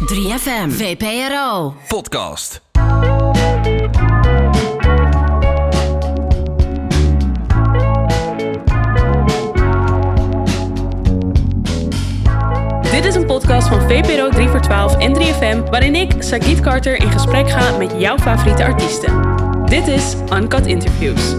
3FM, VPRO. Podcast. Dit is een podcast van VPRO 3 voor 12 en 3FM, waarin ik, Sagit Carter, in gesprek ga met jouw favoriete artiesten. Dit is Uncut Interviews.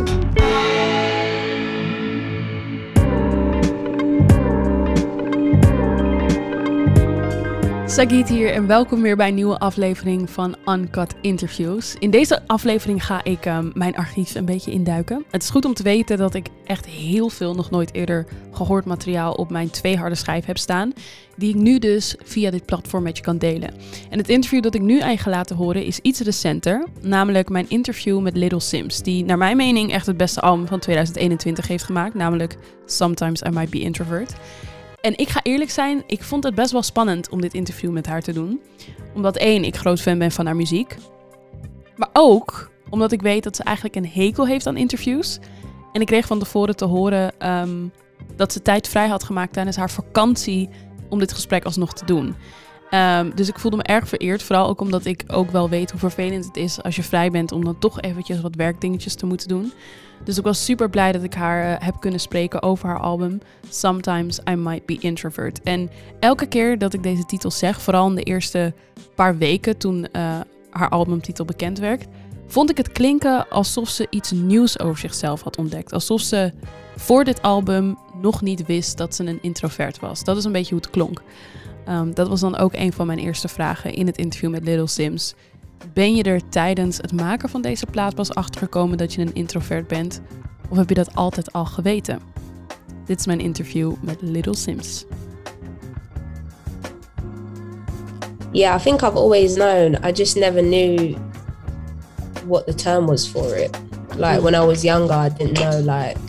Sagit hier en welkom weer bij een nieuwe aflevering van Uncut Interviews. In deze aflevering ga ik ehm, mijn archief een beetje induiken. Het is goed om te weten dat ik echt heel veel nog nooit eerder gehoord materiaal op mijn twee harde schijf heb staan, die ik nu dus via dit platform met je kan delen. En het interview dat ik nu eigenlijk ga laten horen is iets recenter, namelijk mijn interview met Little Sims, die naar mijn mening echt het beste album van 2021 heeft gemaakt, namelijk Sometimes I Might Be Introvert. En ik ga eerlijk zijn, ik vond het best wel spannend om dit interview met haar te doen. Omdat één, ik groot fan ben van haar muziek. Maar ook omdat ik weet dat ze eigenlijk een hekel heeft aan interviews. En ik kreeg van tevoren te horen ehm, dat ze tijd vrij had gemaakt tijdens haar vakantie om dit gesprek alsnog te doen. Ehm, dus ik voelde me erg vereerd. Vooral ook omdat ik ook wel weet hoe vervelend het is als je vrij bent om dan toch eventjes wat werkdingetjes te moeten doen. Dus ik was super blij dat ik haar eh, heb kunnen spreken over haar album Sometimes I Might Be Introvert. En elke keer dat ik deze titel zeg, vooral in de eerste paar weken toen uh, haar albumtitel bekend werd, vond ik het klinken alsof ze iets nieuws over zichzelf had ontdekt. Alsof ze voor dit album nog niet wist dat ze een introvert was. Dat is een beetje hoe het klonk. Um, dat was dan ook een van mijn eerste vragen in het interview met Little Sims. Ben je er tijdens het maken van deze plaat pas achtergekomen dat je een introvert bent? Of heb je dat altijd al geweten? Dit is mijn interview met Little Sims. Yeah, I think I've always known. I just never knew what the term was for it. Like when I was younger, I didn't know like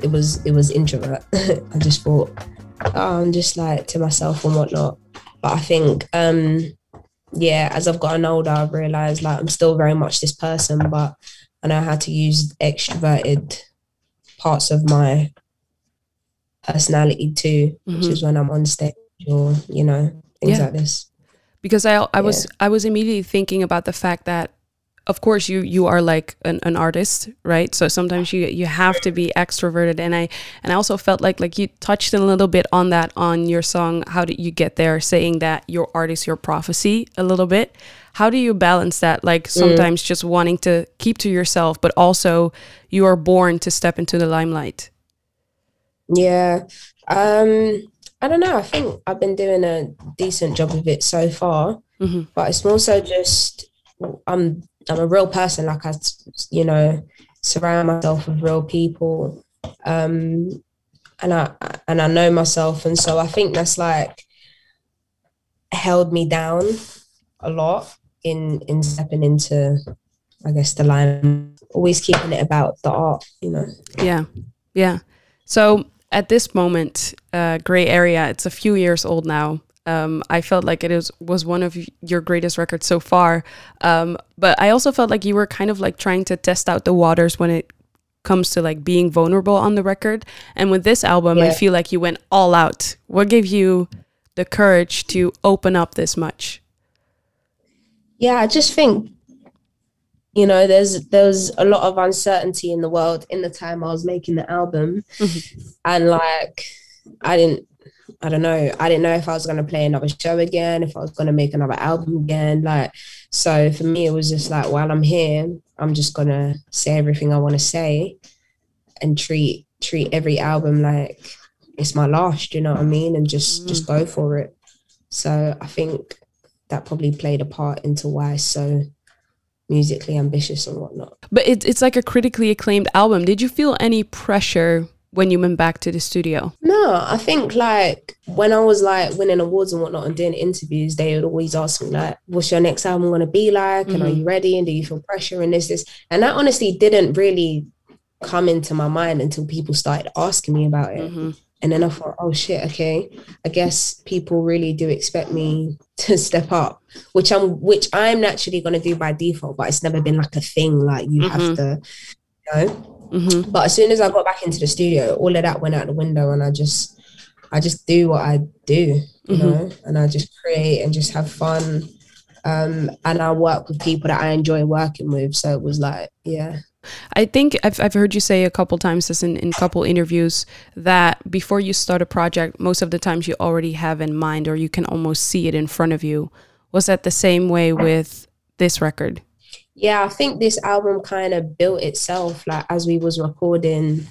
it was it was introvert. I just thought I'm just like to myself and whatnot. But I think um yeah, as I've gotten older, I've realized like I'm still very much this person, but I know how to use extroverted parts of my personality too, mm-hmm. which is when I'm on stage or you know things yeah. like this. Because I I yeah. was I was immediately thinking about the fact that of course you you are like an, an artist right? So sometimes you you have to be extroverted. And i and i also felt like like you touched a little bit on that on your song how did you get there? Saying that your art is your prophecy a little bit. How do you balance that? Like mm. sometimes mm. just wanting to keep to yourself but also you are born to step into the limelight. Yeah. Um i don't know. I think i've been doing a decent job of it so far mm-hmm. but it's more so just i'm I'm a real person. Like I, you know, surround myself with real people, um, and I and I know myself, and so I think that's like held me down a lot in in stepping into, I guess, the line. Always keeping it about the art, you know. Yeah, yeah. So at this moment, uh, gray area. It's a few years old now. Um, I felt like it was was one of your greatest records so far. Um, but I also felt like you were kind of like trying to test out the waters when it comes to like being vulnerable on the record. And with this album, yeah. I feel like you went all out. What gave you the courage to open up this much? Yeah, I just think you know there's there's a lot of uncertainty in the world in the time I was making the album, mm-hmm. and like I didn't I don't know. I didn't know if I was going to play another show again, if I was going to make another album again. Like, so for me, it was just like, while I'm here, I'm just going to say everything I want to say and treat, treat every album like it's my last, you know what I mean? And just, mm. just go for it. So I think that probably played a part into why so musically ambitious and whatnot. But it, it's like a critically acclaimed album. Did you feel any pressure when you went back to the studio? No, I think like when I was like winning awards and whatnot and doing interviews, they would always ask me like, "What's your next album going to be like? And mm-hmm. are you ready? And do you feel pressure and this, this?" And that honestly didn't really come into my mind until people started asking me about it. Mm-hmm. And then I thought, oh shit, okay. I guess people really do expect me to step up, which I'm which I'm naturally gonna do by default, but it's never been like a thing like you mm-hmm. have to, you know. Mm-hmm. But as soon as I got back into the studio, all of that went out the window, and I just I just do what I do, you Mhm. know, and I just create and just have fun. Um, and I work with people that I enjoy working with. So it was like, yeah. I think I've, I've heard you say a couple times this in, in couple interviews that before you start a project, most of the times you already have in mind or you can almost see it in front of you. Was that the same way with this record? Yeah i think this album kind of built itself like as we was recording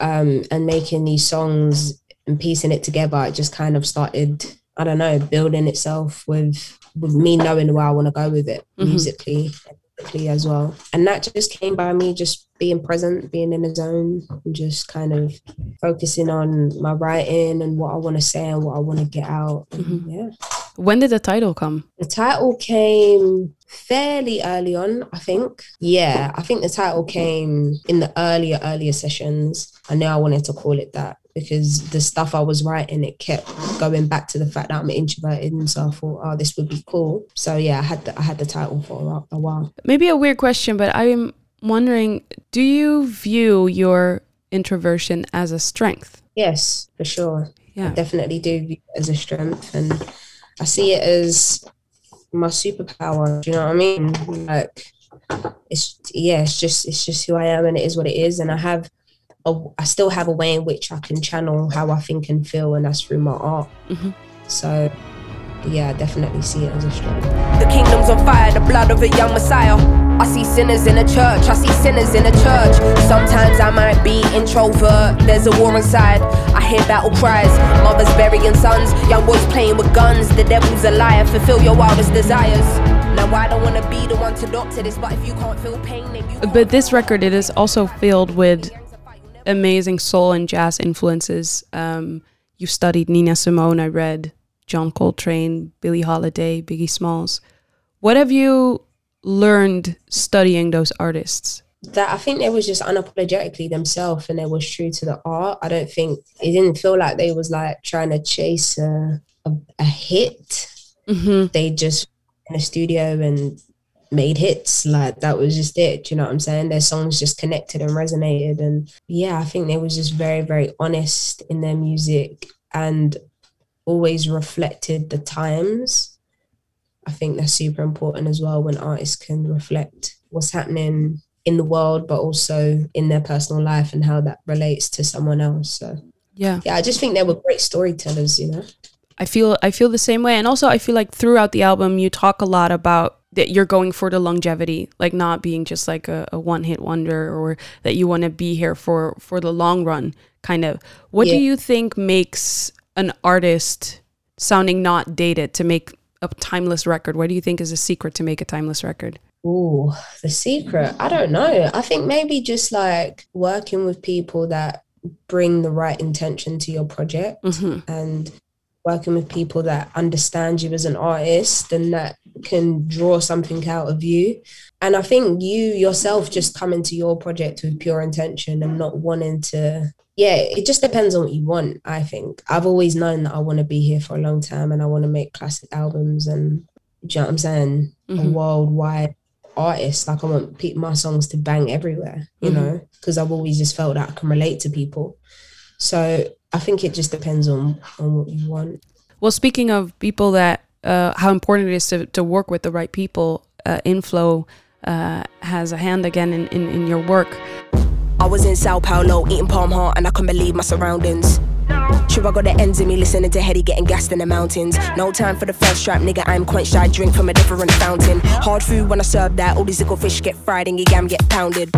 um and making these songs and piecing it together it just kind of started i don't know building itself with with me knowing where i want to go with it Mhm. musically and lyrically as well and that just came by me just being present being in the zone and just kind of focusing on my writing and what i want to say and what i want to get out Mhm. yeah When did the title come? the title came fairly early on, I think. Yeah, I think the title came in the earlier, earlier sessions. I knew I wanted to call it that because the stuff I was writing, it kept going back to the fact that I'm introverted. And so I thought, oh, this would be cool. So yeah, I had the, I had the title for a while. A while. Maybe a weird question, but I'm wondering do you view your introversion as a strength? Yes, for sure. Yeah. definitely do view it as a strength and I see it as my superpower. Do you know what I mean? Like it's yeah, it's just it's just who I am and it is what it is. And I have a I still have a way in which I can channel how I think and feel and that's through my art. Mhm. So yeah, I definitely see it as a strength. The kingdom's on fire, the blood of a young Messiah. I see sinners in a church, I see sinners in a church. Sometimes I might be introvert, there's a war inside. I hear battle cries, mothers burying sons, young boys playing with guns. The devil's a liar, fulfill your wildest desires. Now I don't wanna be the one to doctor this, but if you can't feel pain, then you But this record, it is also filled with amazing soul and jazz influences. Um, you studied Nina Simone, I read John Coltrane, Billie Holiday, Biggie Smalls. What have you learned studying those artists? that I think they was just unapologetically themselves and they was true to the art. I don't think it didn't feel like they was like trying to chase a a, a hit. hmm They just in a studio and made hits. Like that was just it. You know what I'm saying? Their songs just connected and resonated. And yeah, I think they was just very, very honest in their music and always reflected the times. I think that's super important as well when artists can reflect what's happening in the world, but also in their personal life and how that relates to someone else. So Yeah. yeah, I just think they were great storytellers, you know. I feel I feel the same way, and also I feel like throughout the album you talk a lot about that you're going for the longevity, like not being just like a, a one hit wonder, or that you want to be here for for the long run, kind of. What do you think makes an artist sounding not dated to make a timeless record? What do you think is a secret to make a timeless record? Ooh, the secret. I don't know. I think maybe just like working with people that bring the right intention to your project hmm and working with people that understand you as an artist and that can draw something out of you. And I think you yourself just come into your project with pure intention and not wanting to yeah, it just depends on what you want, I think. I've always known that I want to be here for a long time and I want to make classic albums and do you know what I'm saying? A Mhm. worldwide artist. Like I want my songs to bang everywhere, you Mhm. know, because I've always just felt that I can relate to people. So I think it just depends on on what you want. Well, speaking of people that, uh, how important it is to, to work with the right people, uh, Inflo uh, has a hand again in, in, in your work. I was in Sao Paulo eating palm heart and I couldn't believe my surroundings. Sure, I got the ends in me listening to Headie getting gassed in the mountains. No time for the first stripe, nigga. I'm quenched. I drink from a different fountain. Hard food when I serve that. All these little fish get fried and your yam get pounded.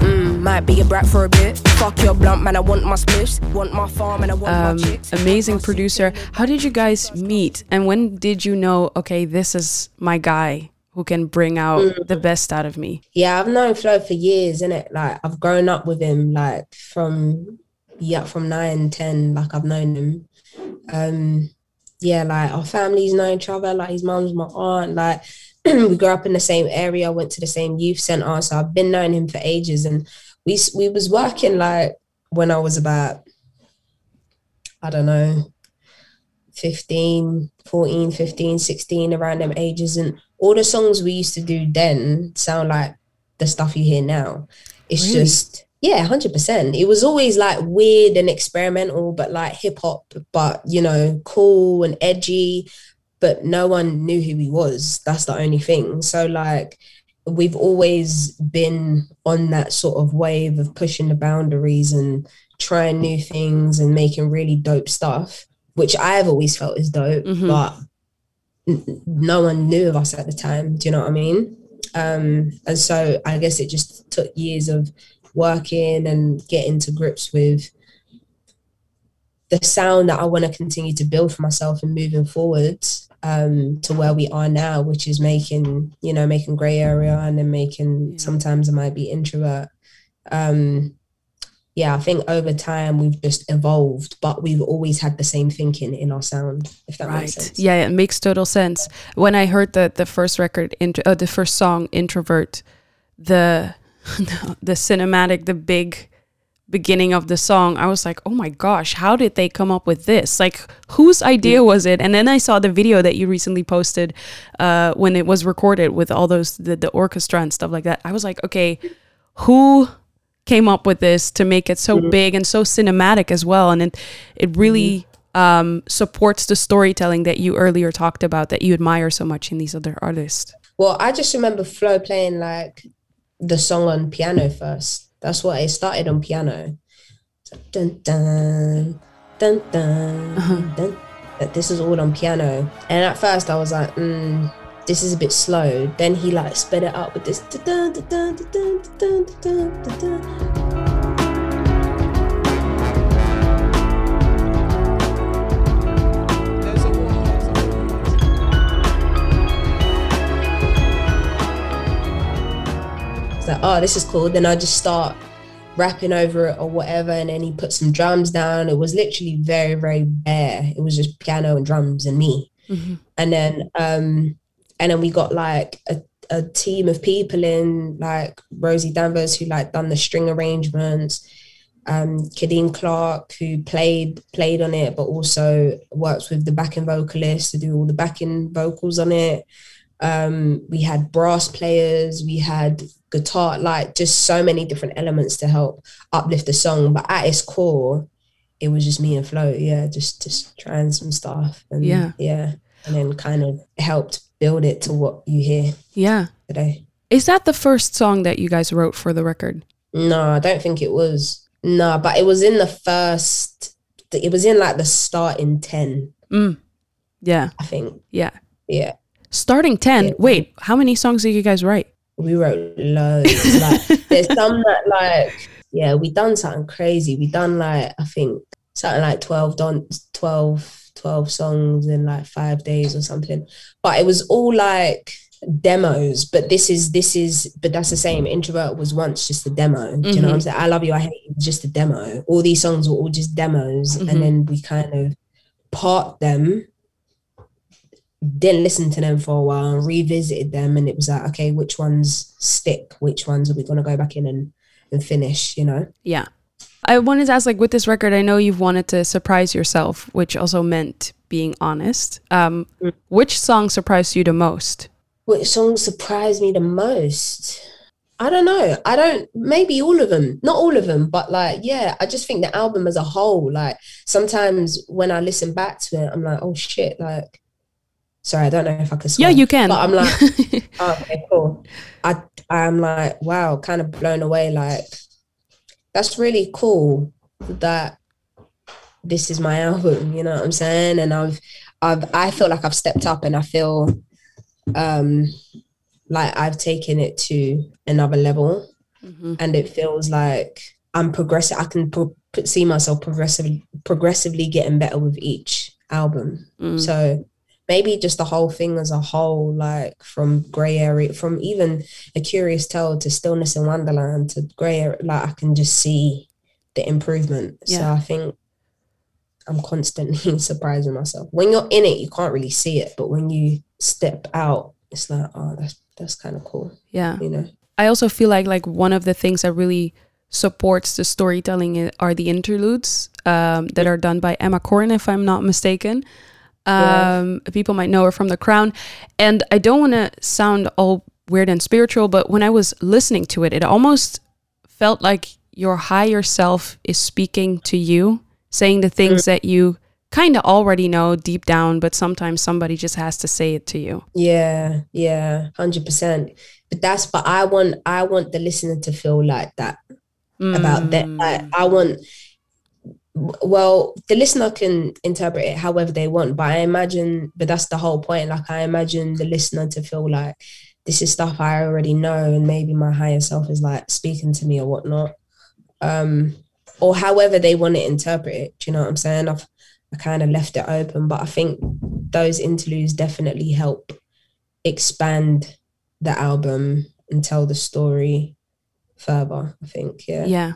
Mm, might be a brat for a bit. Fuck your blunt, man. I want my spliffs. Want my farm and I want um, my chicks. amazing producer. How did you guys meet, and when did you know? Okay, this is my guy who can bring out Mm. the best out of me. Yeah, I've known Flo for years, innit? Like I've grown up with him like from yeah, from nine, ten, like I've known him. Um yeah, like our families know each other, like his mum's my aunt, like we grew up in the same area, went to the same youth center. So I've been knowing him for ages and we we was working like when I was about I don't know 15, 14, 15, 16 around them ages and all the songs we used to do then sound like the stuff you hear now. It's Really? just Yeah, hundred percent. It was always like weird and experimental, but like hip hop, but you know, cool and edgy. But no one knew who he was. That's the only thing. So like, we've always been on that sort of wave of pushing the boundaries and trying new things and making really dope stuff, which I've always felt is dope, Mhm. but n- no one knew of us at the time. Do you know what I mean? Um, and so I guess it just took years of working and getting to grips with the sound that I want to continue to build for myself and moving forward um, to where we are now, which is making, you know, making gray area and then making Yeah. sometimes I might be introvert. Um, yeah, I think over time we've just evolved, but we've always had the same thinking in our sound, if that makes sense. Yeah, it makes total sense. When I heard the the first record, int- uh, the first song, "Introvert," the the cinematic, the big beginning of the song, I was like, "Oh my gosh, how did they come up with this? Like, whose idea was it?" And then I saw the video that you recently posted uh, when it was recorded with all those the, the orchestra and stuff like that. I was like, "Okay, who?" came up with this to make it so big and so cinematic as well and it it really um, supports the storytelling that you earlier talked about that you admire so much in these other artists. Well, I just remember Flo playing like the song on piano first. That's what it started on piano. So, dun dun dun dun dun. That this is all on piano, and at first I was like, mm, "This is a bit slow." Then he like sped it up with this. dun dun oh, this is cool. Then I just start rapping over it or whatever. And then he put some drums down. It was literally very, very bare. It was just piano and drums and me. And then um and then we got like a, a team of people in like Rosie Danvers who like done the string arrangements, um Kadeen Clark who played played on it, but also works with the backing vocalist to do all the backing vocals on it um we had brass players we had guitar like just so many different elements to help uplift the song but at its core it was just me and Flo yeah just just trying some stuff and Yeah. yeah and then kind of helped build it to what you hear Yeah. today Is that the first song that you guys wrote for the record? no I don't think it was no but it was in the first it was in like the starting 10 Mm. Yeah. I think Yeah. yeah Starting 10. Yeah. Wait, how many songs did you guys write? we wrote loads. like there's some that like yeah, we done something crazy. We done like I think something like 12 don 12, 12 songs in like five days or something. But it was all like demos. But this is this is but that's the same. Introvert was once just a demo. Do you know what I'm saying? I love you, I hate you, just a demo. All these songs were all just demos. Mhm. And then we kind of part them didn't listen to them for a while and revisited them and it was like okay which ones stick which ones are we going to go back in and, and finish you know Yeah. I wanted to ask, like, with this record, I know you've wanted to surprise yourself, which also meant being honest. Um, Mm. which song surprised you the most? which song surprised me the most i don't know i don't maybe all of them not all of them but like yeah i just think the album as a whole like sometimes when i listen back to it i'm like oh shit like sorry i don't know if i can Yeah, swear, you can. but i'm like Oh, okay, cool. I I'm like, wow, kind of blown away. Like, that's really cool that this is my album. You know what I'm saying? And I've I've I feel like I've stepped up, and I feel um like I've taken it to another level, Mhm. and it feels like I'm progressing. I can pro- see myself progressively progressively getting better with each album. Mm. So maybe just the whole thing as a whole, like from grey area, from even a curious tale to stillness in Wonderland to grey area, like I can just see the improvement. So I think I'm constantly surprising myself. When you're in it, you can't really see it, but when you step out, it's like, oh, that's that's kind of cool, Yeah. you know. I also feel like like one of the things that really supports the storytelling are the interludes um, that are done by Emma Corrin, if I'm not mistaken. Um, People might know her from The Crown, and I don't want to sound all weird and spiritual, but when I was listening to it, it almost felt like your higher self is speaking to you, saying the things that you kind of already know deep down, but sometimes somebody just has to say it to you. Yeah, yeah, hundred percent. But that's but I want I want the listener to feel like that about that. Mm. I, I want well, the listener can interpret it however they want, but I imagine but that's the whole point. Like I imagine the listener to feel like this is stuff I already know and maybe my higher self is like speaking to me or whatnot. Um or however they want to interpret it. Do you know what I'm saying? I've I kind of left it open, but I think those interludes definitely help expand the album and tell the story further. I think, yeah. Yeah.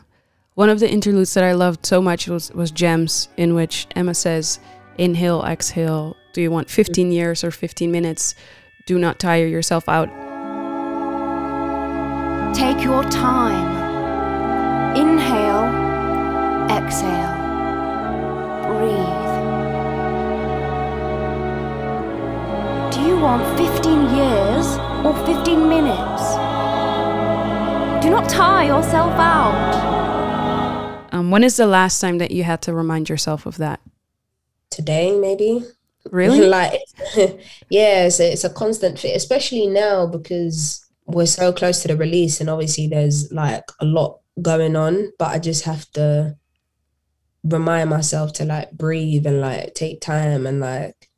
One of the interludes that I loved so much was, was Gems, in which Emma says, Inhale, exhale. Do you want 15 years or 15 minutes? Do not tire yourself out. Take your time. Inhale, exhale, breathe. Do you want 15 years or 15 minutes? Do not tire yourself out. Um, when is the last time that you had to remind yourself of that? Today, maybe. Really? like, yeah, it's a, it's a constant fit, especially now because we're so close to the release, and obviously there's like a lot going on. But I just have to remind myself to like breathe and like take time and like,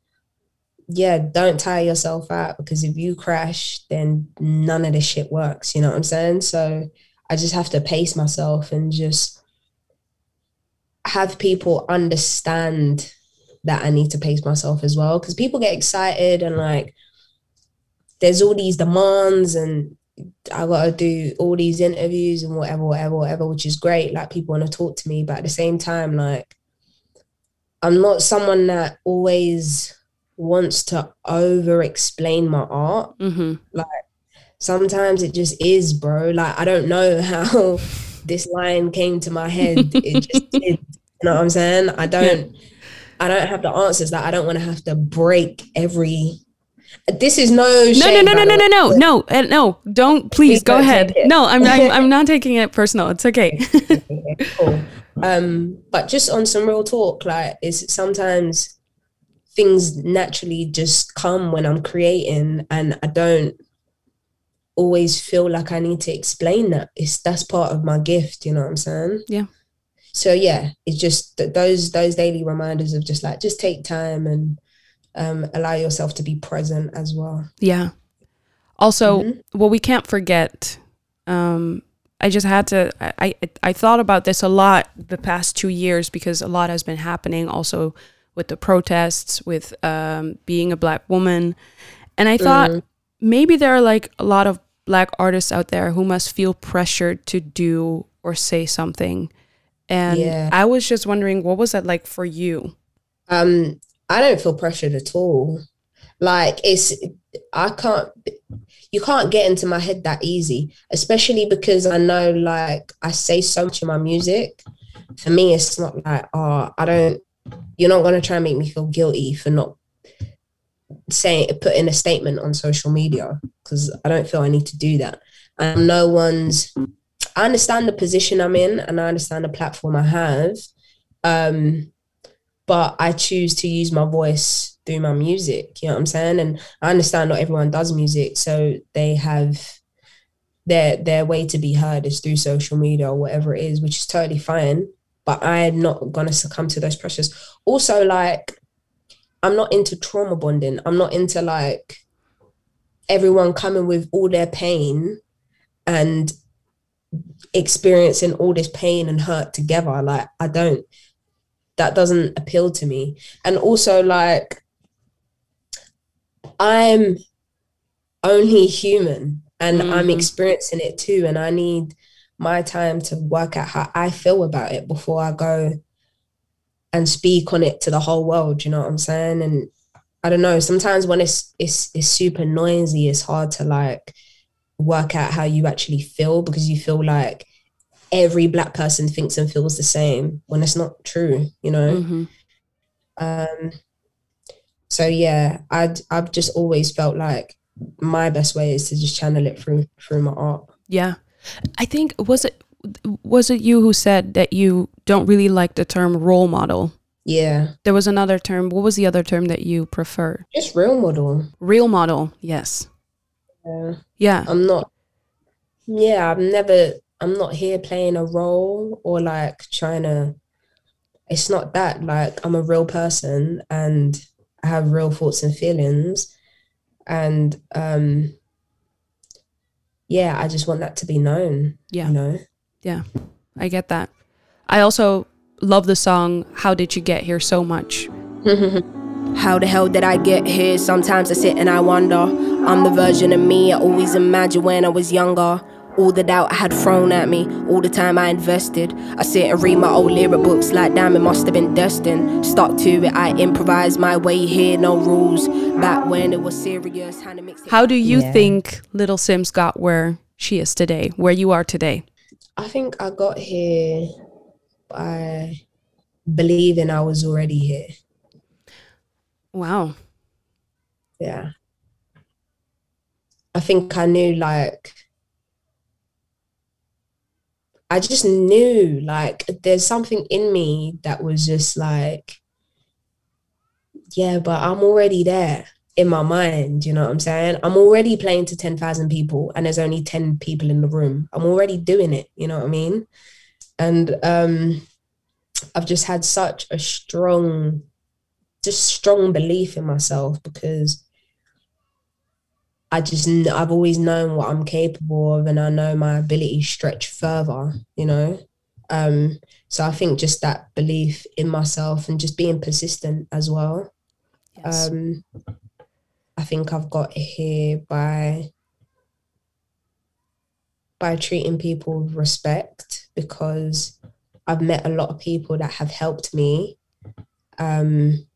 yeah, don't tire yourself out because if you crash, then none of this shit works. You know what I'm saying? So I just have to pace myself and just have people understand that I need to pace myself as well. Because people get excited and like there's all these demands and I gotta do all these interviews and whatever, whatever, whatever, which is great. Like people want to talk to me, but at the same time, like I'm not someone that always wants to over explain my art. Mm-hmm. Sometimes it just is, bro. Like I don't know how this line came to my head. It just did. You know what I'm saying? I don't I don't have the answers that I don't want to have to break every this is no No, no, no, no, no, no, no, no, uh, no! Don't please Please go don't ahead. No, I'm, I'm, I'm not taking it personal. It's okay. Cool. Um, but just on some real talk, like it's sometimes things naturally just come when I'm creating, and I don't always feel like I need to explain that. It's that's part of my gift. You know what I'm saying? Yeah. So yeah, it's just th- those those daily reminders of just like just take time and um, allow yourself to be present as well. Yeah. Also, Mhm. what we can't forget, um, I just had to. I, I I thought about this a lot the past two years because a lot has been happening. Also, with the protests, with um, being a black woman, and I thought Mhm. maybe there are like a lot of black artists out there who must feel pressured to do or say something. And Yeah. I was just wondering, what was that like for you? Um, I don't feel pressured at all. Like it's, I can't, you can't get into my head that easy, especially because I know like I say so much in my music. For me, it's not like, oh, I don't, you're not going to try and make me feel guilty for not saying, putting a statement on social media because I don't feel I need to do that. And no one's, I understand the position I'm in and I understand the platform I have. Um, but I choose to use my voice through my music. You know what I'm saying? And I understand not everyone does music, so they have their their way to be heard is through social media or whatever it is, which is totally fine. But I'm not gonna succumb to those pressures. Also, like I'm not into trauma bonding. I'm not into like everyone coming with all their pain and experiencing all this pain and hurt together. Like I don't that doesn't appeal to me. And also like I'm only human and I'm Mhm. experiencing it too. And I need my time to work out how I feel about it before I go and speak on it to the whole world. You know what I'm saying? And I don't know, sometimes when it's it's it's super noisy, it's hard to like work out how you actually feel because you feel like every black person thinks and feels the same when it's not true, you know? Mhm. Um, so yeah, I'd I've just always felt like my best way is to just channel it through through my art. Yeah. I think was it was it you who said that you don't really like the term role model? Yeah. There was another term. What was the other term that you prefer? Just real model. Real model. Yes. Yeah. Yeah. I'm not yeah, I'm never I'm not here playing a role or like trying to it's not that like I'm a real person and I have real thoughts and feelings and um yeah, I just want that to be known. Yeah. You know? Yeah. I get that. I also love the song How Did You Get Here so much. How the hell did I get here? Sometimes I sit and I wonder. I'm the version of me I always imagined when I was younger. All the doubt I had thrown at me, all the time I invested. I sit and read my old lyric books like damn, it must have been destined. Stuck to it, I improvised my way here, no rules. Back when it was serious, had to mix it. How do you Yeah. think Little Simz got where she is today, where you are today? I think I got here by believing I was already here. Wow. Yeah. I think I knew like I just knew like there's something in me that was just like yeah, but I'm already there in my mind, you know what I'm saying? I'm already playing to 10,000 people and there's only 10 people in the room. I'm already doing it, you know what I mean? And um I've just had such a strong just strong belief in myself because I just I've always known what I'm capable of and I know my abilities stretch further, you know. Um so I think just that belief in myself and just being persistent as well. Yes. Um I think I've got here by by treating people with respect because I've met a lot of people that have helped me um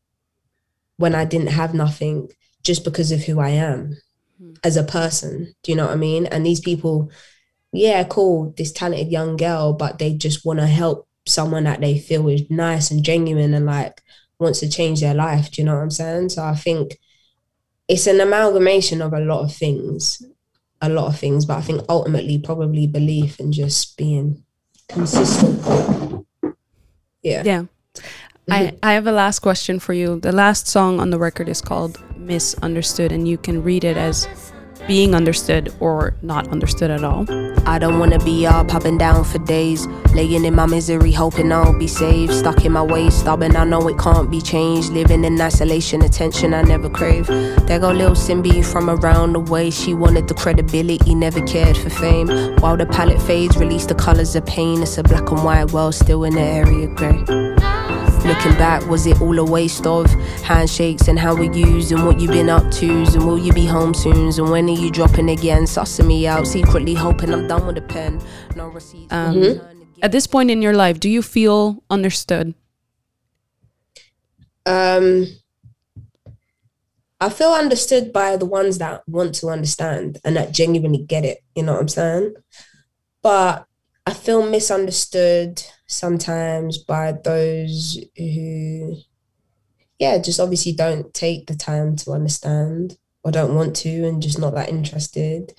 when I didn't have nothing just because of who I am hmm. as a person. Do you know what I mean? And these people, yeah, cool, this talented young girl, but they just want to help someone that they feel is nice and genuine and like wants to change their life. Do you know what I'm saying? So I think it's an amalgamation of a lot of things, a lot of things, but I think ultimately probably belief and just being consistent. Yeah. Yeah. I, mm-hmm. I have a last question for you. The last song on the record is called Misunderstood, and you can read it as being understood or not understood at all. I don't wanna be up, up and down for days. Laying in my misery, hoping I'll be saved. Stuck in my ways, stubborn, I know it can't be changed. Living in isolation, attention I never crave. There go little Simbi from around the way. She wanted the credibility, never cared for fame. While the palette fades, release the colours of pain. It's a black and white world, still in the area grey. Looking back, was it all a waste of handshakes and how we used and what you've been up to's and will you be home soon and when are you dropping again? Sussing me out, secretly hoping I'm done with the pen. No receipts. Um, no return again. At this point in your life, do you feel understood? Um, I feel understood by the ones that want to understand and that genuinely get it. You know what I'm saying? But I feel misunderstood sometimes by those who, yeah, just obviously don't take the time to understand or don't want to and just not that interested,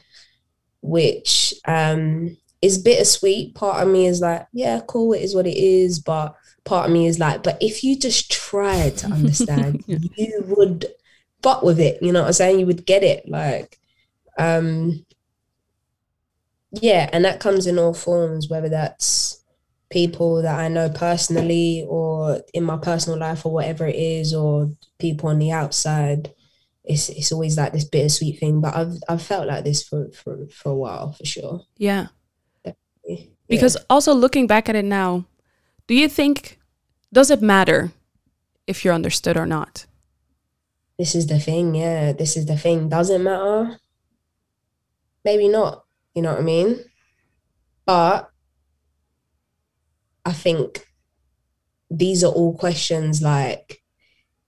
which um, is bittersweet. Part of me is like, yeah, cool, it is what it is. But part of me is like, but if you just tried to understand, you would butt with it. You know what I'm saying? You would get it. Like, um, yeah, and that comes in all forms, whether that's people that I know personally or in my personal life or whatever it is, or people on the outside. It's it's always like this bittersweet thing. But I've I've felt like this for for, for a while for sure. Yeah. Yeah. Because also looking back at it now, do you think does it matter if you're understood or not? this is the thing, yeah. This is the thing. Doesn't matter. Maybe not. You know what I mean? But I think these are all questions like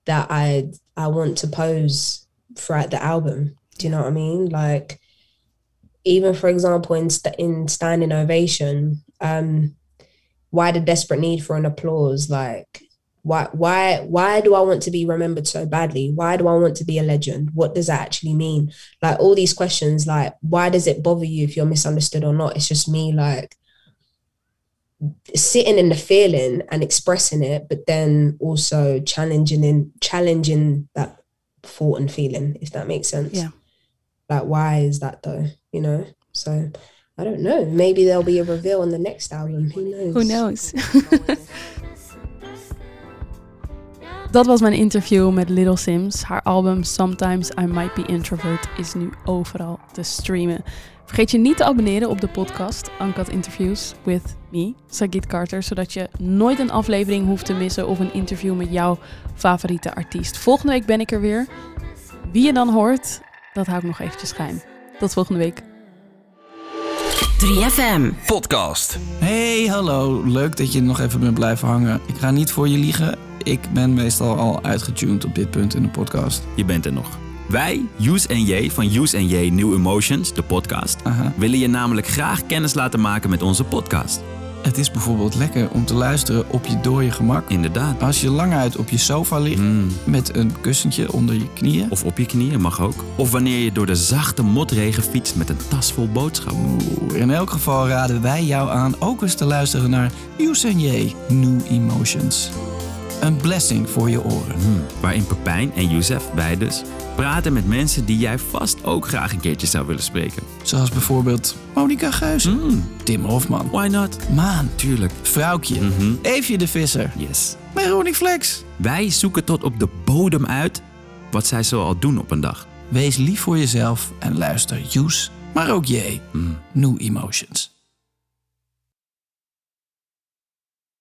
that I I want to pose throughout the album. Do you know what I mean? Like even for example in st- in standing ovation, um, why the desperate need for an applause? Like why why why do I want to be remembered so badly? Why do I want to be a legend? What does that actually mean? Like all these questions, like why does it bother you if you're misunderstood or not? It's just me like sitting in the feeling and expressing it, but then also challenging in challenging that thought and feeling, if that makes sense. Yeah. Like why is that though? You know? So I don't know. Maybe there'll be a reveal on the next album. Who knows? Who knows? Dat was mijn interview met Little Sims. Haar album Sometimes I Might Be Introvert is nu overal te streamen. Vergeet je niet te abonneren op de podcast Uncut Interviews with me, Sagit Carter, zodat je nooit een aflevering hoeft te missen of een interview met jouw favoriete artiest. Volgende week ben ik er weer. Wie je dan hoort, dat hou ik nog eventjes geheim. Tot volgende week. 3FM. Podcast. Hey, hallo. Leuk dat je nog even bent blijven hangen. Ik ga niet voor je liegen. Ik ben meestal al uitgetuned op dit punt in de podcast. Je bent er nog. Wij, Use en J van Use en J New Emotions, de podcast, Aha. willen je namelijk graag kennis laten maken met onze podcast. Het is bijvoorbeeld lekker om te luisteren op je dode gemak. Inderdaad. Als je lang uit op je sofa ligt Mm. met een kussentje onder je knieën. Of op je knieën, mag ook. Of wanneer je door de zachte motregen fietst met een tas vol boodschappen. Oeh, In elk geval raden wij jou aan ook eens te luisteren naar J New Emotions. Een blessing voor je oren. Hmm, Waarin Pepijn en Youssef, wij dus, praten met mensen die jij vast ook graag een keertje zou willen spreken. Zoals bijvoorbeeld Monica Geuze, Mm, Tim Hofman, why not? Maan, Tuurlijk. Vrouwtje, Mhm. Eefje de Visser, Yes. Ronnie Flex. Wij zoeken tot op de bodem uit wat zij zoal doen op een dag. Wees lief voor jezelf en luister Use, maar ook J. Mm. New Emotions.